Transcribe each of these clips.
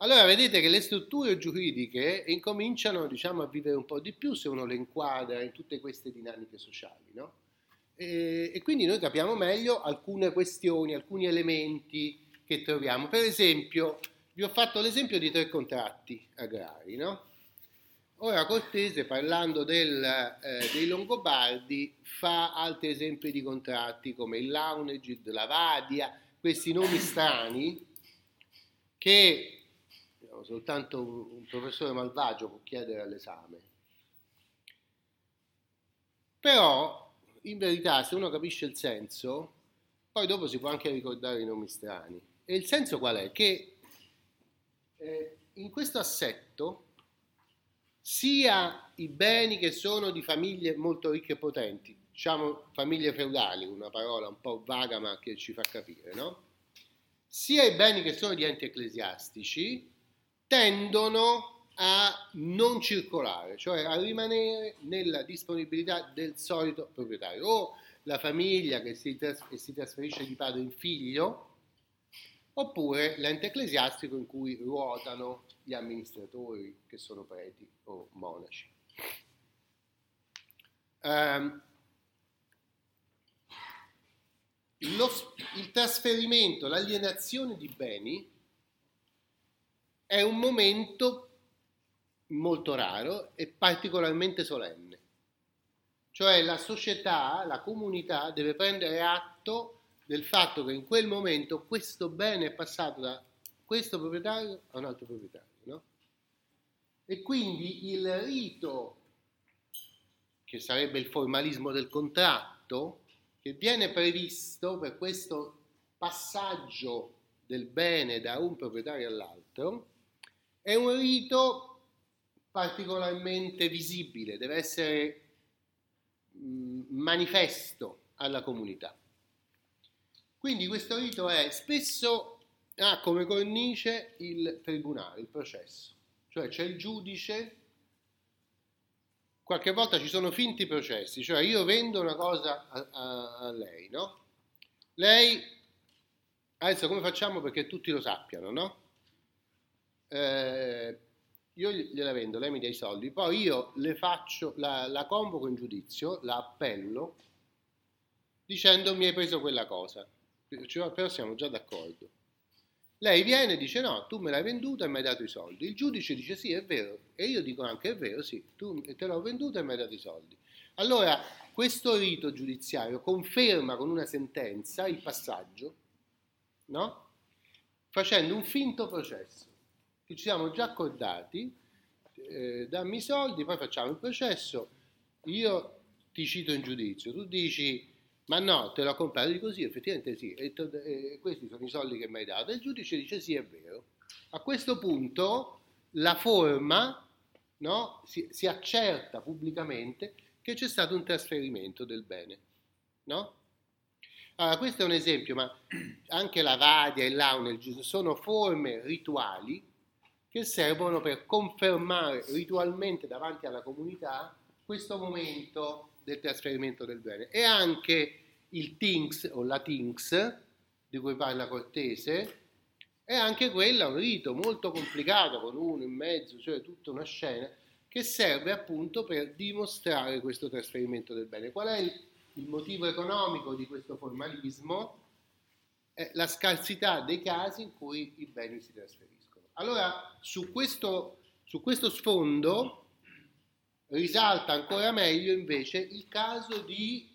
Allora vedete che le strutture giuridiche incominciano diciamo, a vivere un po' di più se uno le inquadra in tutte queste dinamiche sociali. No? E, e, quindi noi capiamo meglio alcune questioni, alcuni elementi che troviamo. Per esempio, vi ho fatto l'esempio di tre contratti agrari. No? Ora Cortese, parlando del, eh, dei Longobardi, fa altri esempi di contratti come il Launegid, la Vadia, questi nomi strani che soltanto un professore malvagio può chiedere all'esame. Però, in verità, se uno capisce il senso, poi dopo si può anche ricordare i nomi strani. E il senso qual è? Che eh, in questo assetto sia i beni che sono di famiglie molto ricche e potenti, diciamo famiglie feudali, una parola un po' vaga ma che ci fa capire, no? sia i beni che sono di enti ecclesiastici tendono a non circolare, cioè a rimanere nella disponibilità del solito proprietario, o la famiglia che si, tras- che si trasferisce di padre in figlio, oppure l'ente ecclesiastico in cui ruotano gli amministratori che sono preti o monaci. Um, lo, il trasferimento, l'alienazione di beni è un momento molto raro e particolarmente solenne. Cioè la società, la comunità deve prendere atto del fatto che in quel momento questo bene è passato da questo proprietario a un altro proprietario. No? E quindi il rito, che sarebbe il formalismo del contratto, che viene previsto per questo passaggio del bene da un proprietario all'altro, è un rito particolarmente visibile, deve essere manifesto alla comunità. Quindi questo rito è spesso ha come cornice il tribunale, il processo, cioè c'è il giudice, qualche volta ci sono finti processi, cioè io vendo una cosa a, a, a lei, no? Lei, adesso come facciamo perché tutti lo sappiano, no? Eh, io gliela vendo, lei mi dà i soldi, poi io le faccio, la, la convoco in giudizio, la appello, dicendo mi hai preso quella cosa però siamo già d'accordo. Lei viene e dice no, tu me l'hai venduta e mi hai dato i soldi. Il giudice dice sì, è vero. E io dico anche è vero, sì, tu te l'ho venduta e mi hai dato i soldi. Allora, questo rito giudiziario conferma con una sentenza il passaggio, no? Facendo un finto processo. Che ci siamo già accordati, eh, dammi i soldi, poi facciamo il processo, io ti cito in giudizio, tu dici ma no, te l'ho comprato di così, effettivamente sì, e, e questi sono i soldi che mi hai dato. E il giudice dice sì, è vero. A questo punto la forma no, si, si, accerta pubblicamente che c'è stato un trasferimento del bene. No? Allora, questo è un esempio, ma anche la vadia e l'aunel sono forme rituali che servono per confermare ritualmente davanti alla comunità questo momento del trasferimento del bene. E anche il Tinks o la Tinks, di cui parla Cortese, è anche quella un rito molto complicato con uno in mezzo, cioè tutta una scena che serve appunto per dimostrare questo trasferimento del bene. Qual è il, il motivo economico di questo formalismo? È la scarsità dei casi in cui i beni si trasferiscono. Allora, su questo, su questo sfondo risalta ancora meglio invece il caso di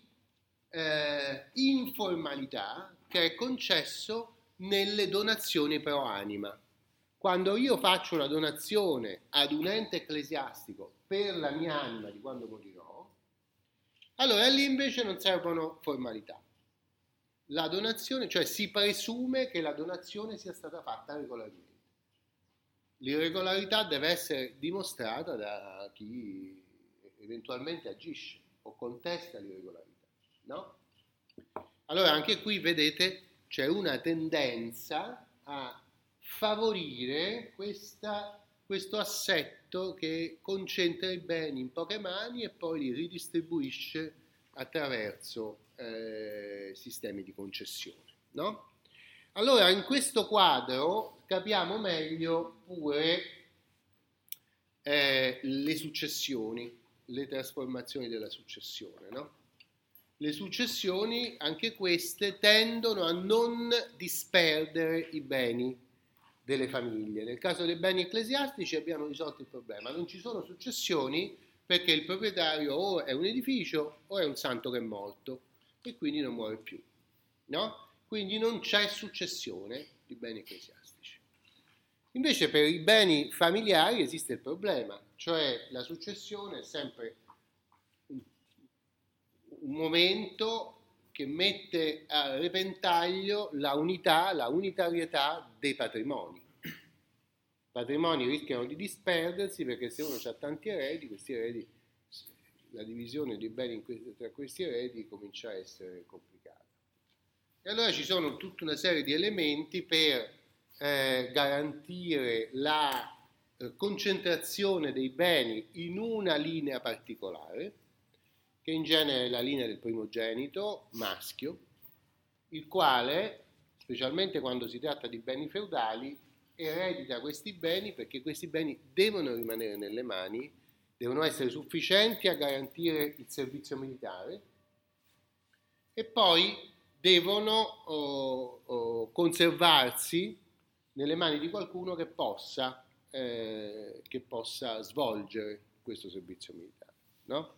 eh, informalità che è concesso nelle donazioni pro anima. Quando io faccio una donazione ad un ente ecclesiastico per la mia anima di quando morirò, allora lì invece non servono formalità. La donazione, cioè si presume che la donazione sia stata fatta regolarmente. L'irregolarità deve essere dimostrata da chi eventualmente agisce o contesta l'irregolarità. No? Allora anche qui vedete c'è una tendenza a favorire questa, questo assetto che concentra i beni in poche mani e poi li ridistribuisce attraverso eh, sistemi di concessione. No? Allora in questo quadro capiamo meglio pure eh, le successioni, le trasformazioni della successione. No? Le successioni, anche queste, tendono a non disperdere i beni delle famiglie. Nel caso dei beni ecclesiastici abbiamo risolto il problema, non ci sono successioni perché il proprietario o è un edificio o è un santo che è morto e quindi non muore più. No? Quindi non c'è successione di beni ecclesiastici. Invece per i beni familiari esiste il problema, cioè la successione è sempre un, momento che mette a repentaglio la unità, la unitarietà dei patrimoni. I patrimoni rischiano di disperdersi perché se uno ha tanti eredi, questi eredi, la divisione dei beni tra questi eredi comincia a essere complicata. E allora ci sono tutta una serie di elementi per eh, garantire la eh, concentrazione dei beni in una linea particolare, che in genere è la linea del primogenito maschio, il quale, specialmente quando si tratta di beni feudali, eredita questi beni perché questi beni devono rimanere nelle mani, devono essere sufficienti a garantire il servizio militare. E poi devono oh, oh, conservarsi nelle mani di qualcuno che possa, eh, che possa svolgere questo servizio militare. No?